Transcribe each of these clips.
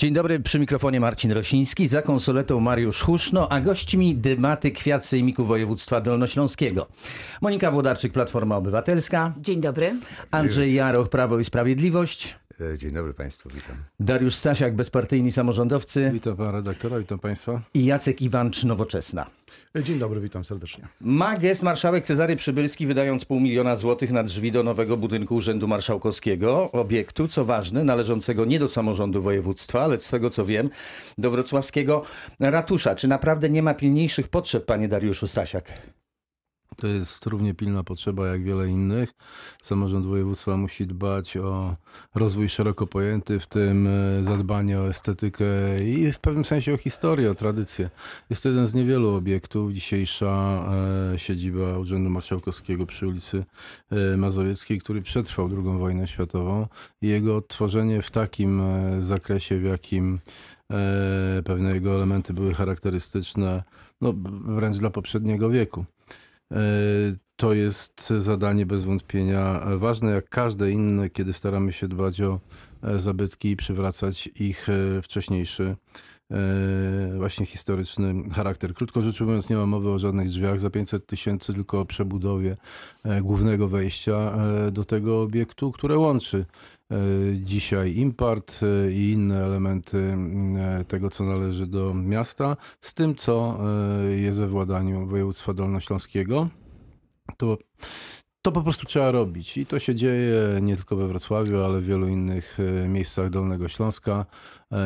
Dzień dobry, przy mikrofonie Marcin Rosiński, za konsoletą Mariusz Huszno, a gośćmi Dymaty Kwiat Sejmiku Województwa Dolnośląskiego. Monika Włodarczyk, Platforma Obywatelska. Dzień dobry. Andrzej Jaroch, Prawo i Sprawiedliwość. E, dzień dobry Państwu, witam. Dariusz Stasiak, Bezpartyjni Samorządowcy. Witam pana redaktora, witam państwa. I Jacek Iwancz, Nowoczesna. Dzień dobry, witam serdecznie. Ma gest marszałek Cezary Przybylski wydając pół miliona złotych na drzwi do nowego budynku Urzędu Marszałkowskiego, obiektu, co ważne, należącego nie do samorządu województwa, ale z tego co wiem, do wrocławskiego ratusza. Czy naprawdę nie ma pilniejszych potrzeb, panie Dariuszu Stasiak? To jest równie pilna potrzeba jak wiele innych. Samorząd województwa musi dbać o rozwój szeroko pojęty, w tym e, zadbanie o estetykę i w pewnym sensie o historię, o tradycję. Jest to jeden z niewielu obiektów. Dzisiejsza e, siedziba Urzędu Marszałkowskiego przy ulicy e, Mazowieckiej, który przetrwał II wojnę światową i jego odtworzenie w takim zakresie, w jakim pewne jego elementy były charakterystyczne, no, wręcz dla poprzedniego wieku. To jest zadanie bez wątpienia ważne, jak każde inne, kiedy staramy się dbać o zabytki i przywracać ich wcześniejszy, właśnie historyczny charakter. Krótko rzecz mówiąc, nie ma mowy o żadnych drzwiach za 500 tysięcy, tylko o przebudowie głównego wejścia do tego obiektu, które łączy dzisiaj impart i inne elementy tego, co należy do miasta, z tym, co jest we władaniu województwa dolnośląskiego. To, to po prostu trzeba robić. I to się dzieje nie tylko we Wrocławiu, ale w wielu innych miejscach Dolnego Śląska.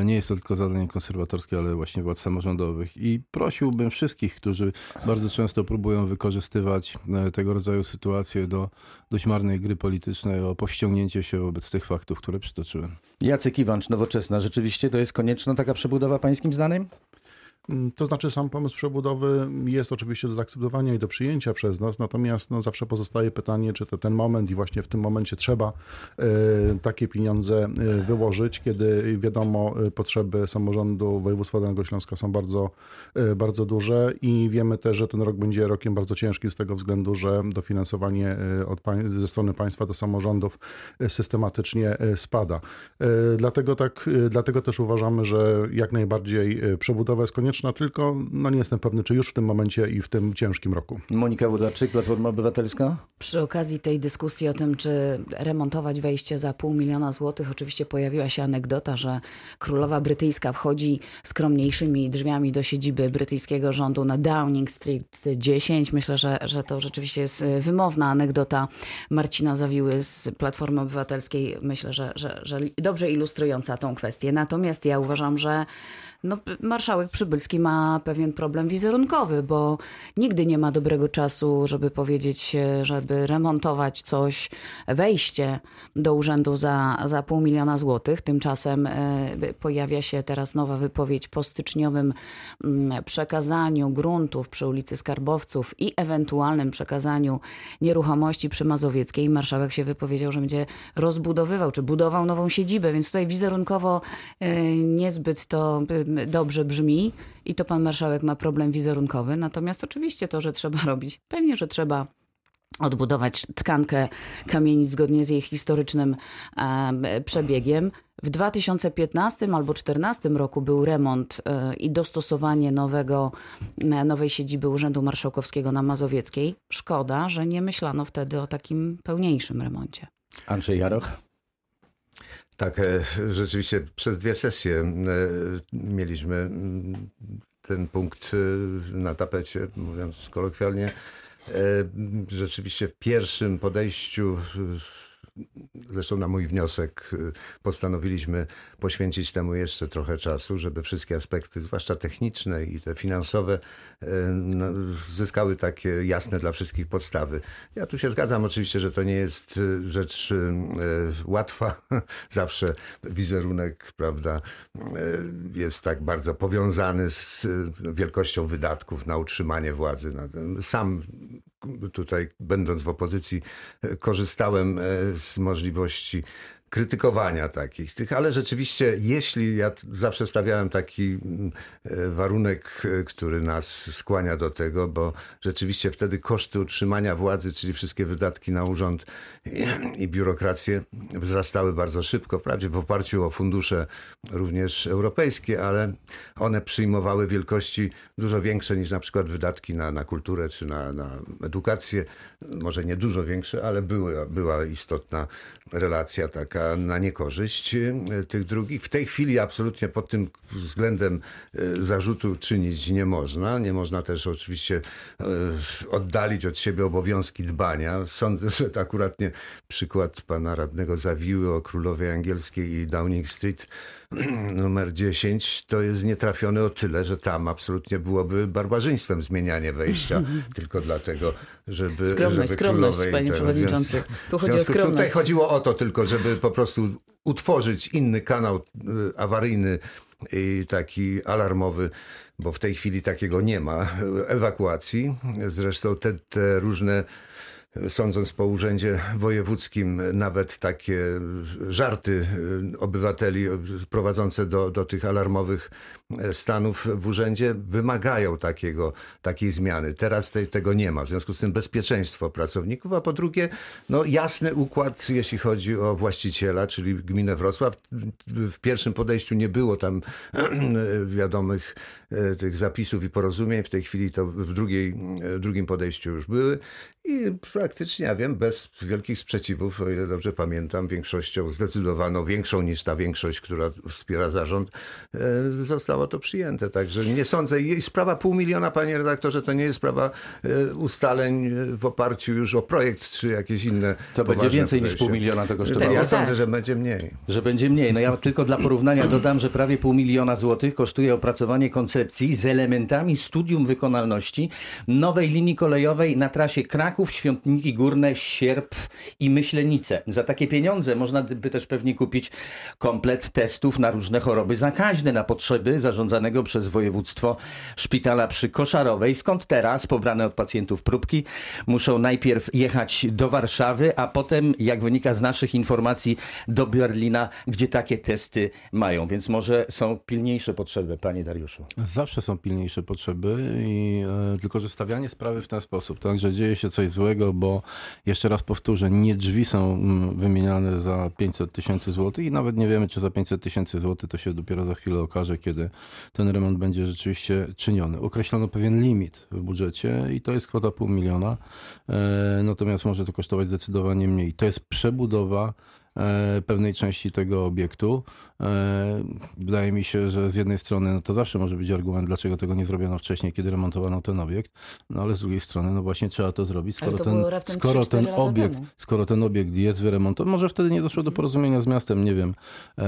Nie jest to tylko zadanie konserwatorskie, ale właśnie władz samorządowych. I prosiłbym wszystkich, którzy bardzo często próbują wykorzystywać tego rodzaju sytuacje do dość marnej gry politycznej, o powściągnięcie się wobec tych faktów, które przytoczyłem. Jacek Iwancz, Nowoczesna. Rzeczywiście to jest konieczna taka przebudowa pańskim zdaniem? To znaczy, sam pomysł przebudowy jest oczywiście do zaakceptowania i do przyjęcia przez nas, natomiast no, zawsze pozostaje pytanie, czy to ten moment i właśnie w tym momencie trzeba y, takie pieniądze y, wyłożyć, kiedy wiadomo, y, potrzeby samorządu województwa Dolnego Śląska są bardzo, bardzo duże i wiemy też, że ten rok będzie rokiem bardzo ciężkim z tego względu, że dofinansowanie od, ze strony państwa do samorządów systematycznie spada. Dlatego, tak, dlatego też uważamy, że jak najbardziej przebudowa jest konieczna konieczna, tylko no nie jestem pewny, czy już w tym momencie i w tym ciężkim roku. Monika Włodarczyk, Platforma Obywatelska. Przy okazji tej dyskusji o tym, czy remontować wejście za pół miliona złotych, oczywiście pojawiła się anegdota, że królowa brytyjska wchodzi skromniejszymi drzwiami do siedziby brytyjskiego rządu na Downing Street 10. Myślę, że, że to rzeczywiście jest wymowna anegdota Marcina Zawiły z Platformy Obywatelskiej. Myślę, że, że, że dobrze ilustrująca tą kwestię. Natomiast ja uważam, że no, marszałek Przybylski ma pewien problem wizerunkowy, bo nigdy nie ma dobrego czasu, żeby powiedzieć, żeby remontować coś, wejście do urzędu za, za pół miliona złotych. Tymczasem pojawia się teraz nowa wypowiedź po styczniowym przekazaniu gruntów przy ulicy Skarbowców i ewentualnym przekazaniu nieruchomości przy Mazowieckiej. Marszałek się wypowiedział, że będzie rozbudowywał czy budował nową siedzibę, więc tutaj wizerunkowo niezbyt to dobrze brzmi i to pan marszałek ma problem wizerunkowy. Natomiast oczywiście to, że trzeba robić, pewnie, że trzeba odbudować tkankę kamienic zgodnie z jej historycznym przebiegiem. W 2015 albo 2014 roku był remont e, i dostosowanie nowego, nowej siedziby Urzędu Marszałkowskiego na Mazowieckiej. Szkoda, że nie myślano wtedy o takim pełniejszym remoncie. Andrzej Jaroch. Tak, rzeczywiście przez dwie sesje mieliśmy ten punkt na tapecie, mówiąc kolokwialnie. Rzeczywiście w pierwszym podejściu Zresztą na mój wniosek y, postanowiliśmy poświęcić temu jeszcze trochę czasu, żeby wszystkie aspekty, zwłaszcza techniczne i te finansowe, y, no, zyskały takie jasne dla wszystkich podstawy. Ja tu się zgadzam oczywiście, że to nie jest y, rzecz łatwa. Zawsze wizerunek, prawda, jest tak bardzo powiązany z wielkością wydatków na utrzymanie władzy. Sam tutaj, będąc w opozycji, korzystałem z możliwości krytykowania takich, tych, ale rzeczywiście, jeśli ja zawsze stawiałem taki e, warunek, e, który nas skłania do tego, bo rzeczywiście wtedy koszty utrzymania władzy, czyli wszystkie wydatki na urząd i, i biurokrację wzrastały bardzo szybko, wprawdzie w oparciu o fundusze również europejskie, ale one przyjmowały wielkości dużo większe niż na przykład wydatki na, na kulturę czy na, na edukację. Może nie dużo większe, ale były, była istotna relacja taka na niekorzyść e, tych drugich. W tej chwili absolutnie pod tym względem e, zarzutu czynić nie można. Nie można też oczywiście e, oddalić od siebie obowiązki dbania. Sądzę, że to akurat nie przykład pana radnego Zawiły o królowej angielskiej i Downing Street numer 10 to jest nietrafiony o tyle, że tam absolutnie byłoby barbarzyństwem zmienianie wejścia tylko dlatego, żeby Skromność, żeby skromność, panie ten- przewodniczący. Tu chodzi o skromność. Tutaj chodziło o to tylko, żeby po prostu utworzyć inny kanał y, awaryjny i taki alarmowy, bo w tej chwili takiego nie ma, ewakuacji. Zresztą te, te różne sądząc po urzędzie wojewódzkim, nawet takie żarty y, obywateli prowadzące do, do tych alarmowych e, stanów w urzędzie wymagają takiego, takiej zmiany. Teraz tej, tego nie ma. W związku z tym bezpieczeństwo pracowników, a po drugie no, jasny układ, jeśli chodzi o właściciela, czyli gminę Wrocław. W pierwszym podejściu nie było tam wiadomych e, tych zapisów i porozumień. W tej chwili to w, drugiej, w drugim podejściu już były i praktycznie, ja wiem, bez wielkich sprzeciwów, o ile dobrze pamiętam, większością zdecydowaną, większą niż ta większość, która wspiera zarząd, e, zostało to przyjęte. Także nie sądzę. I sprawa pół miliona, panie redaktorze, to nie jest sprawa e, ustaleń e, w oparciu już o projekt, czy jakieś inne Co będzie więcej niż pół miliona to kosztowało? Ja tak. sądzę, że będzie mniej. Że będzie mniej. No ja tylko dla porównania dodam, że prawie pół miliona złotych kosztuje opracowanie koncepcji z elementami studium wykonalności nowej linii kolejowej na trasie Kraków, Świątniki Górne, Sierp i Myślenice. Za takie pieniądze można by też pewnie kupić komplet testów na różne choroby zakaźne na potrzeby zarządzanego przez województwo szpitala przy Koszarowej, skąd teraz pobrane od pacjentów próbki muszą najpierw jechać do Warszawy, a potem, jak wynika z naszych informacji, do Berlina, gdzie takie testy mają. Więc może są pilniejsze potrzeby, panie Dariuszu. Zawsze są pilniejsze potrzeby, i, e, tylko że stawianie sprawy w ten sposób, tak, że dzieje się coś złego, bo jeszcze raz powtórzę, nie drzwi są mm, wymieniane za 500 tysięcy złotych i nawet nie wiemy, czy za 500 tysięcy złotych to się dopiero za chwilę okaże, kiedy ten remont będzie rzeczywiście czyniony. Określono pewien limit w budżecie i to jest kwota pół miliona, e, natomiast może to kosztować zdecydowanie mniej. To jest przebudowa pewnej części tego obiektu. E, Wydaje mi się, że z jednej strony no to zawsze może być argument, dlaczego tego nie zrobiono wcześniej, kiedy remontowano ten obiekt, no ale z drugiej strony, no właśnie trzeba to zrobić, skoro to ten, skoro 3-4 ten obiekt, temu. skoro ten obiekt jest wyremontowany, może wtedy nie doszło do porozumienia z miastem, nie wiem. E,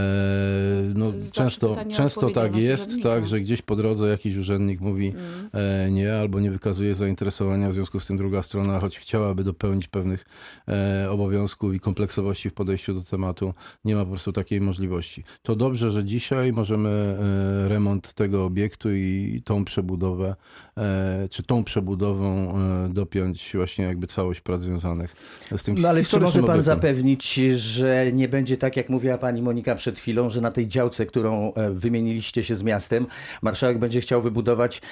no, często często tak jest, urzędnika. tak, że gdzieś po drodze jakiś urzędnik mówi e, nie, albo nie wykazuje zainteresowania, w związku z tym druga strona, choć chciałaby dopełnić pewnych e, obowiązków i kompleksowości w podejściu do tematu, nie ma po prostu takiej możliwości. To dobrze, że dzisiaj możemy e, remont tego obiektu i tą przebudowę, e, czy tą przebudową e, dopiąć właśnie jakby całość prac związanych z tym No ale czy może pan obiektem. zapewnić, że nie będzie tak, jak mówiła pani Monika przed chwilą, że na tej działce, którą wymieniliście się z miastem, marszałek będzie chciał wybudować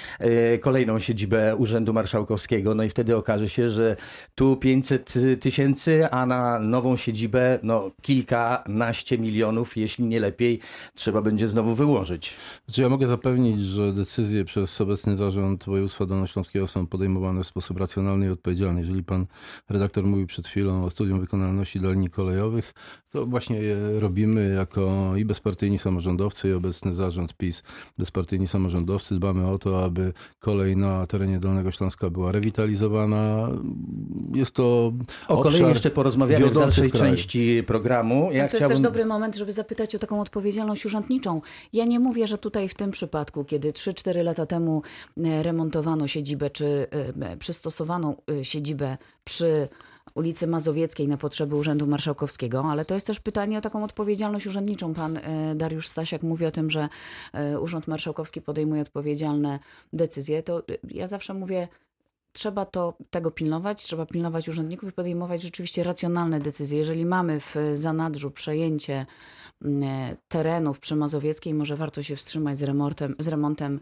kolejną siedzibę Urzędu Marszałkowskiego, no i wtedy okaże się, że tu 500 tysięcy, a na nową siedzibę no kilkanaście milionów, jeśli nie lepiej, trzeba będzie znowu wyłożyć. Znaczy ja mogę zapewnić, że decyzje przez obecny zarząd województwa dolnośląskiego są podejmowane w sposób racjonalny i odpowiedzialny. Jeżeli pan redaktor mówił przed chwilą o studium wykonalności linii kolejowych, to właśnie je robimy jako i bezpartyjni samorządowcy, i obecny zarząd PiS, bezpartyjni samorządowcy. Dbamy o to, aby kolej na terenie Dolnego Śląska była rewitalizowana. Jest to O kolei jeszcze porozmawiamy w dalszej kraju. części programu. Ja No to jest chciałbym... też dobry moment, żeby zapytać o taką odpowiedzialność urzędniczą. Ja nie mówię, że tutaj w tym przypadku, kiedy 3-4 lata temu e, remontowano siedzibę, czy e, przystosowano e, siedzibę przy ulicy Mazowieckiej na potrzeby Urzędu Marszałkowskiego, ale to jest też pytanie o taką odpowiedzialność urzędniczą. Pan Dariusz Stasiak mówi o tym, że Urząd Marszałkowski podejmuje odpowiedzialne decyzje. To ja zawsze mówię, trzeba to, tego pilnować, trzeba pilnować urzędników i podejmować rzeczywiście racjonalne decyzje. Jeżeli mamy w zanadrzu przejęcie mm, terenów przy Mazowieckiej, może warto się wstrzymać z remontem, z remontem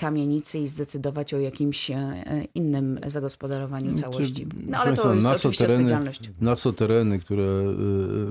kamienicy i zdecydować o jakimś e, innym zagospodarowaniu całości. No ale to jest oczywiście tereny, odpowiedzialność. na co tereny, które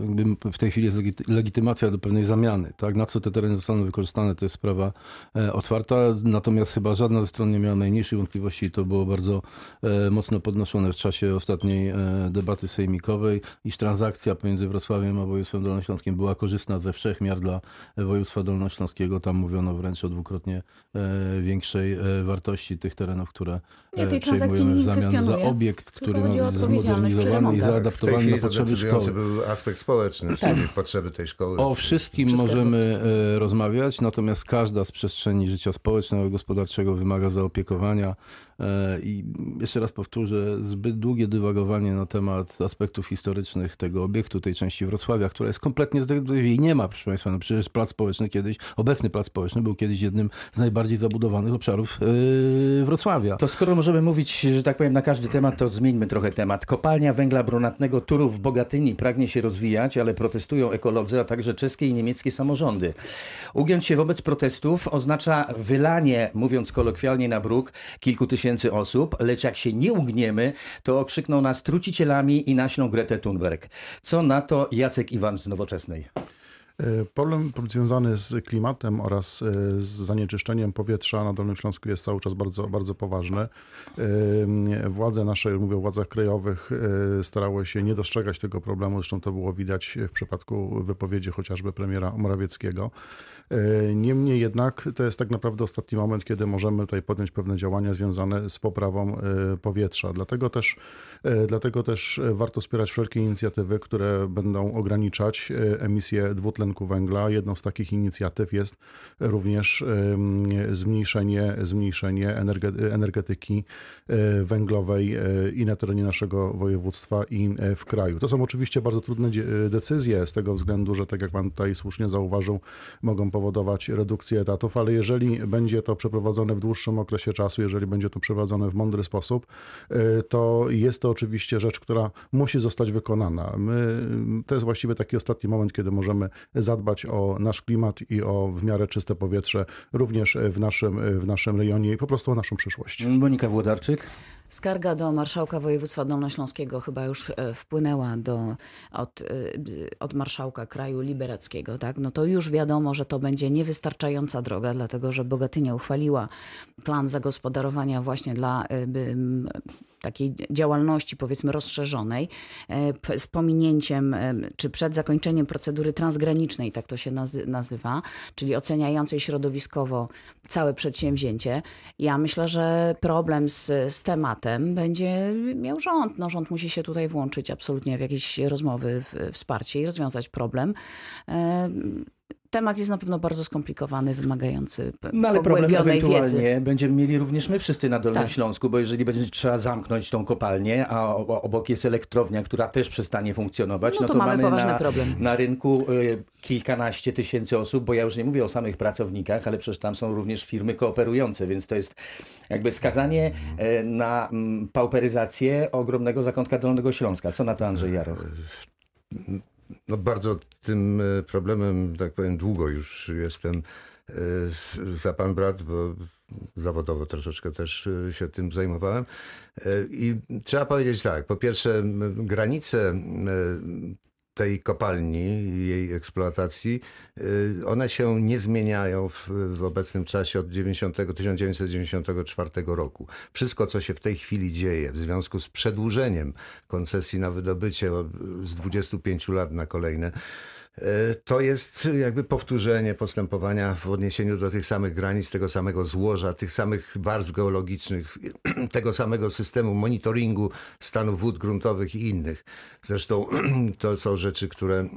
jakby w tej chwili jest legity- legitymacja do pewnej zamiany, tak? Na co te tereny zostaną wykorzystane, to jest sprawa e, otwarta, natomiast chyba żadna ze stron nie miała najmniejszych wątpliwości i to było bardzo e, mocno podnoszone w czasie ostatniej e, debaty sejmikowej, iż transakcja pomiędzy Wrocławiem a województwem dolnośląskim była korzystna ze wszech miar dla województwa dolnośląskiego. Tam mówiono wręcz o dwukrotnie e, większej e, wartości tych terenów, które tej e, przejmujemy w nie zamian za obiekt, który ma zmodernizowany i zaadaptowany na chwili to potrzeby szkoły. był aspekt społeczny, czyli potrzeby tej szkoły. O wszystkim Wszystko możemy e, rozmawiać, natomiast każda z przestrzeni życia społecznego i gospodarczego wymaga zaopiekowania. I jeszcze raz powtórzę, zbyt długie dywagowanie na temat aspektów historycznych tego obiektu, tej części Wrocławia, która jest kompletnie zdecydowana i nie ma, proszę Państwa, no przecież plac społeczny kiedyś, obecny plac społeczny był kiedyś jednym z najbardziej zabudowanych obszarów e, Wrocławia. To skoro możemy mówić, że tak powiem, na każdy temat, to zmieńmy trochę temat. Kopalnia węgla brunatnego Turów w Bogatyni pragnie się rozwijać, ale protestują ekolodzy, a także czeskie i niemieckie samorządy. Ugiąć się wobec protestów oznacza wylanie, mówiąc kolokwialnie na bruk, kilku tysięcy osób, lecz jak się nie ugniemy, to okrzykną nas trucicielami i naślą Gretę Thunberg. Co na to Jacek Iwan z Nowoczesnej? E, Problem związany z klimatem oraz e, z zanieczyszczeniem powietrza na Dolnym Śląsku jest cały czas bardzo, bardzo poważny. E, Władze nasze, mówię o władzach krajowych, starały się nie dostrzegać tego problemu. Zresztą to było widać w przypadku wypowiedzi chociażby premiera Morawieckiego. E, Niemniej jednak to jest tak naprawdę ostatni moment, kiedy możemy tutaj podjąć pewne działania związane z poprawą e, powietrza. Dlatego też, e, dlatego też warto wspierać wszelkie inicjatywy, które będą ograniczać emisję dwutlenku węgla. Jedną z takich inicjatyw jest również zmniejszenie, zmniejszenie energe- energetyki węglowej i na terenie naszego województwa i w kraju. To są oczywiście bardzo trudne decyzje z tego względu, że tak jak pan tutaj słusznie zauważył, mogą powodować redukcję etatów, ale jeżeli będzie to przeprowadzone w dłuższym okresie czasu, jeżeli będzie to przeprowadzone w mądry sposób, y, to jest to oczywiście rzecz, która musi zostać wykonana. My, to jest właściwie taki ostatni moment, kiedy możemy zadbać o nasz klimat i o w miarę czyste powietrze również w naszym, w naszym rejonie i po prostu o naszą przyszłość. Monika Włodarczyk. Skarga do marszałka województwa dolnośląskiego chyba już e, wpłynęła do, od, e, od marszałka kraju liberackiego. Tak? No to już wiadomo, że to będzie niewystarczająca droga, dlatego że Bogatynia uchwaliła plan zagospodarowania właśnie dla e, m, takiej działalności powiedzmy rozszerzonej e, z pominięciem e, czy przed zakończeniem procedury transgranicznej, tak to się nazy- nazywa, czyli oceniającej środowiskowo całe przedsięwzięcie. Ja myślę, że problem z, z tematem będzie miał rząd. No, rząd musi się tutaj włączyć absolutnie w jakieś rozmowy, w wsparcie i rozwiązać problem. Temat jest na pewno bardzo skomplikowany, wymagający No ale problem pogłębionej wiedzy. ewentualnie będziemy mieli również my wszyscy na Dolnym Tak. Śląsku, bo jeżeli będzie trzeba zamknąć tą kopalnię, a obok jest elektrownia, która też przestanie funkcjonować, No no to to, mamy poważny na, problem. na rynku y, kilkanaście tysięcy osób, bo ja już nie mówię o samych pracownikach, ale przecież tam są również firmy kooperujące, więc to jest jakby skazanie e, na mm, pauperyzację ogromnego zakątka Dolnego Śląska. Co na to Andrzej Jaroch? No bardzo tym e, problemem, tak powiem, długo już jestem e, za pan brat, bo zawodowo troszeczkę też e, się tym zajmowałem. I trzeba powiedzieć tak, po pierwsze granice tej kopalni jej eksploatacji, y, one się nie zmieniają w, w obecnym czasie od 90, 1994 roku. Wszystko, co się w tej chwili dzieje w związku z przedłużeniem koncesji na wydobycie z 25 lat na kolejne, to jest jakby powtórzenie postępowania w odniesieniu do tych samych granic, tego samego złoża, tych samych warstw geologicznych, tego samego systemu monitoringu stanu wód gruntowych i innych. Zresztą to są rzeczy, które e,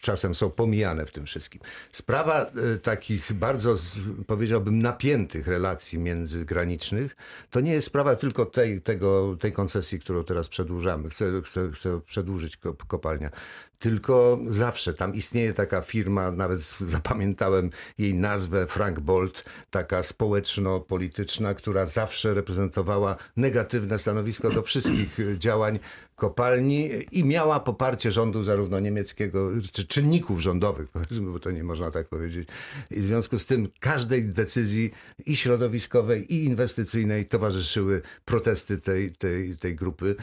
czasem są pomijane w tym wszystkim. Sprawa e, takich bardzo, z- powiedziałbym, napiętych relacji międzygranicznych, to nie jest sprawa tylko tej, tego, tej koncesji, którą teraz przedłużamy. Chcę, chcę, chcę przedłużyć kop- kopalnia. Tylko zawsze. Tam istnieje taka firma, nawet zapamiętałem jej nazwę, Frank Bolt, taka społeczno-polityczna, która zawsze reprezentowała negatywne stanowisko do wszystkich działań kopalni i miała poparcie rządu zarówno niemieckiego, czy czynników rządowych, powiedzmy, bo to nie można tak powiedzieć. I w związku z tym każdej decyzji i środowiskowej, i inwestycyjnej towarzyszyły protesty tej, tej, tej grupy.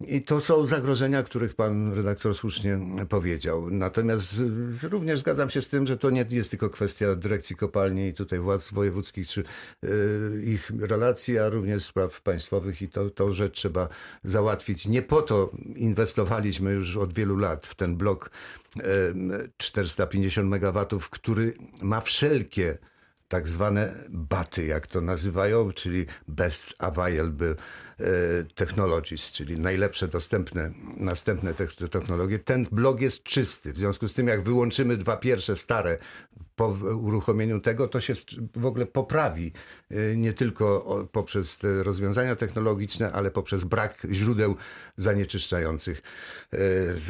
I to są zagrożenia, których pan redaktor słusznie powiedział. Natomiast również zgadzam się z tym, że to nie jest tylko kwestia dyrekcji kopalni i tutaj władz wojewódzkich czy y, ich relacji, a również spraw państwowych i to, to rzecz trzeba załatwić. Nie po to inwestowaliśmy już od wielu lat w ten blok y, 450 MW, który ma wszelkie tak zwane baty, jak to nazywają, czyli best available e, technologies, czyli najlepsze dostępne, następne technologie. Ten blok jest czysty. W związku z tym, jak wyłączymy dwa pierwsze stare po uruchomieniu tego, to się w ogóle poprawi e, nie tylko poprzez rozwiązania technologiczne, ale poprzez brak źródeł zanieczyszczających e,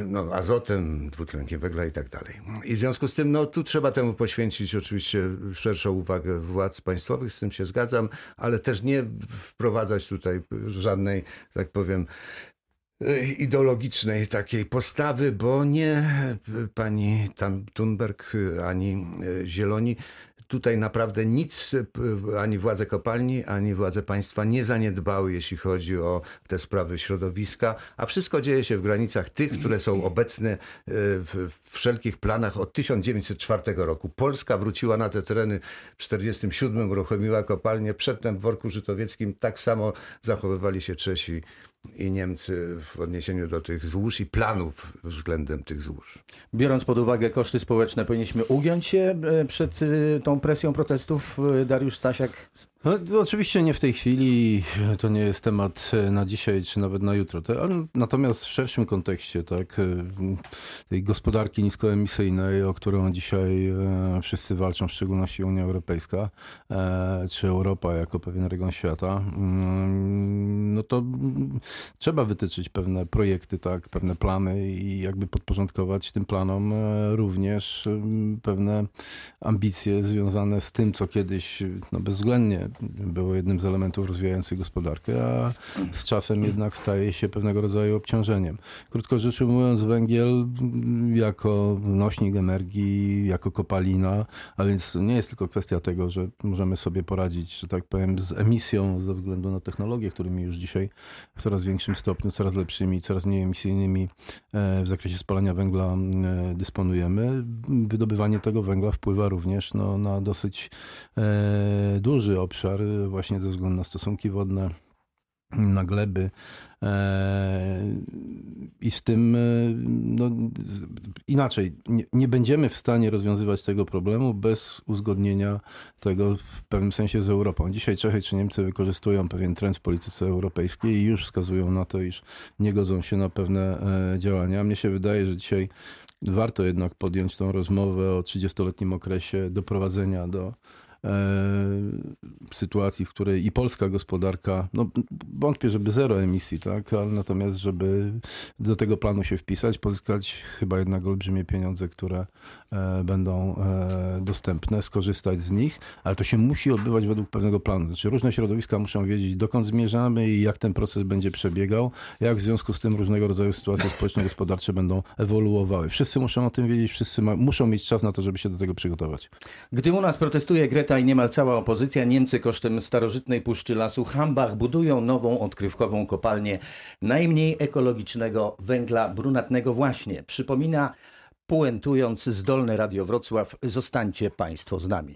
no, azotem, dwutlenkiem węgla i tak dalej. I w związku z tym, no tu trzeba temu poświęcić oczywiście szerszą uwagę władz państwowych, z tym się zgadzam, ale też nie wprowadzać tutaj żadnej, tak powiem, ideologicznej takiej postawy, bo nie pani Thunberg ani Zieloni tutaj naprawdę nic ani władze kopalni, ani władze państwa nie zaniedbały, jeśli chodzi o te sprawy środowiska, a wszystko dzieje się w granicach tych, które są obecne w wszelkich planach od 1904 roku. Polska wróciła na te tereny w 1947, uruchomiła kopalnię, przedtem w Worku Żytowieckim tak samo zachowywali się Czesi i Niemcy w odniesieniu do tych złóż i planów względem tych złóż. Biorąc pod uwagę koszty społeczne, powinniśmy ugiąć się e, przed e, tą presją protestów? E, Dariusz Stasiak no, oczywiście nie w tej chwili, to nie jest temat e, na dzisiaj czy nawet na jutro. Natomiast w szerszym kontekście tak, e, tej gospodarki niskoemisyjnej, o którą dzisiaj e, wszyscy walczą, w szczególności Unia Europejska, czy Europa jako pewien region świata, mm, no to trzeba wytyczyć pewne projekty, tak, pewne plany i jakby podporządkować tym planom również pewne ambicje związane z tym, co kiedyś no bezwzględnie było jednym z elementów rozwijających gospodarkę, a z czasem jednak staje się pewnego rodzaju obciążeniem. Krótko rzecz ujmując, węgiel jako nośnik energii, jako kopalina, a więc nie jest tylko kwestia tego, że możemy sobie poradzić, że tak powiem, z emisją ze względu na technologie, którymi już dzisiaj w coraz większym stopniu, coraz lepszymi, coraz mniej emisyjnymi e, w zakresie spalania węgla e, dysponujemy. Wydobywanie tego węgla wpływa również no, na dosyć e, duży obszar obszary właśnie ze względu na stosunki wodne, na gleby. E, I z tym e, no, inaczej, nie, nie, będziemy w stanie rozwiązywać tego problemu bez uzgodnienia tego w pewnym sensie z Europą. Dzisiaj Czechy czy Niemcy wykorzystują pewien trend w polityce europejskiej i już wskazują na to, iż nie godzą się na pewne e, działania. Mnie się wydaje, że dzisiaj warto jednak podjąć tą rozmowę o 30-letnim okresie doprowadzenia do sytuacji, w której i polska gospodarka, no wątpię, żeby zero emisji, tak, ale natomiast, żeby do tego planu się wpisać, pozyskać chyba jednak olbrzymie pieniądze, które e, będą e, dostępne, skorzystać z nich, ale to się musi odbywać według pewnego planu. Znaczy różne środowiska muszą wiedzieć, dokąd zmierzamy i jak ten proces będzie przebiegał, jak w związku z tym różnego rodzaju sytuacje społeczno-gospodarcze będą ewoluowały. Wszyscy muszą o tym wiedzieć, wszyscy ma, muszą mieć czas na to, żeby się do tego przygotować. Gdy u nas protestuje Greta i niemal cała opozycja, Niemcy kosztem starożytnej Puszczy Lasu Hambach budują nową odkrywkową kopalnię najmniej ekologicznego węgla brunatnego właśnie. Przypomina, puentując zdolne Radio Wrocław, zostańcie Państwo z nami.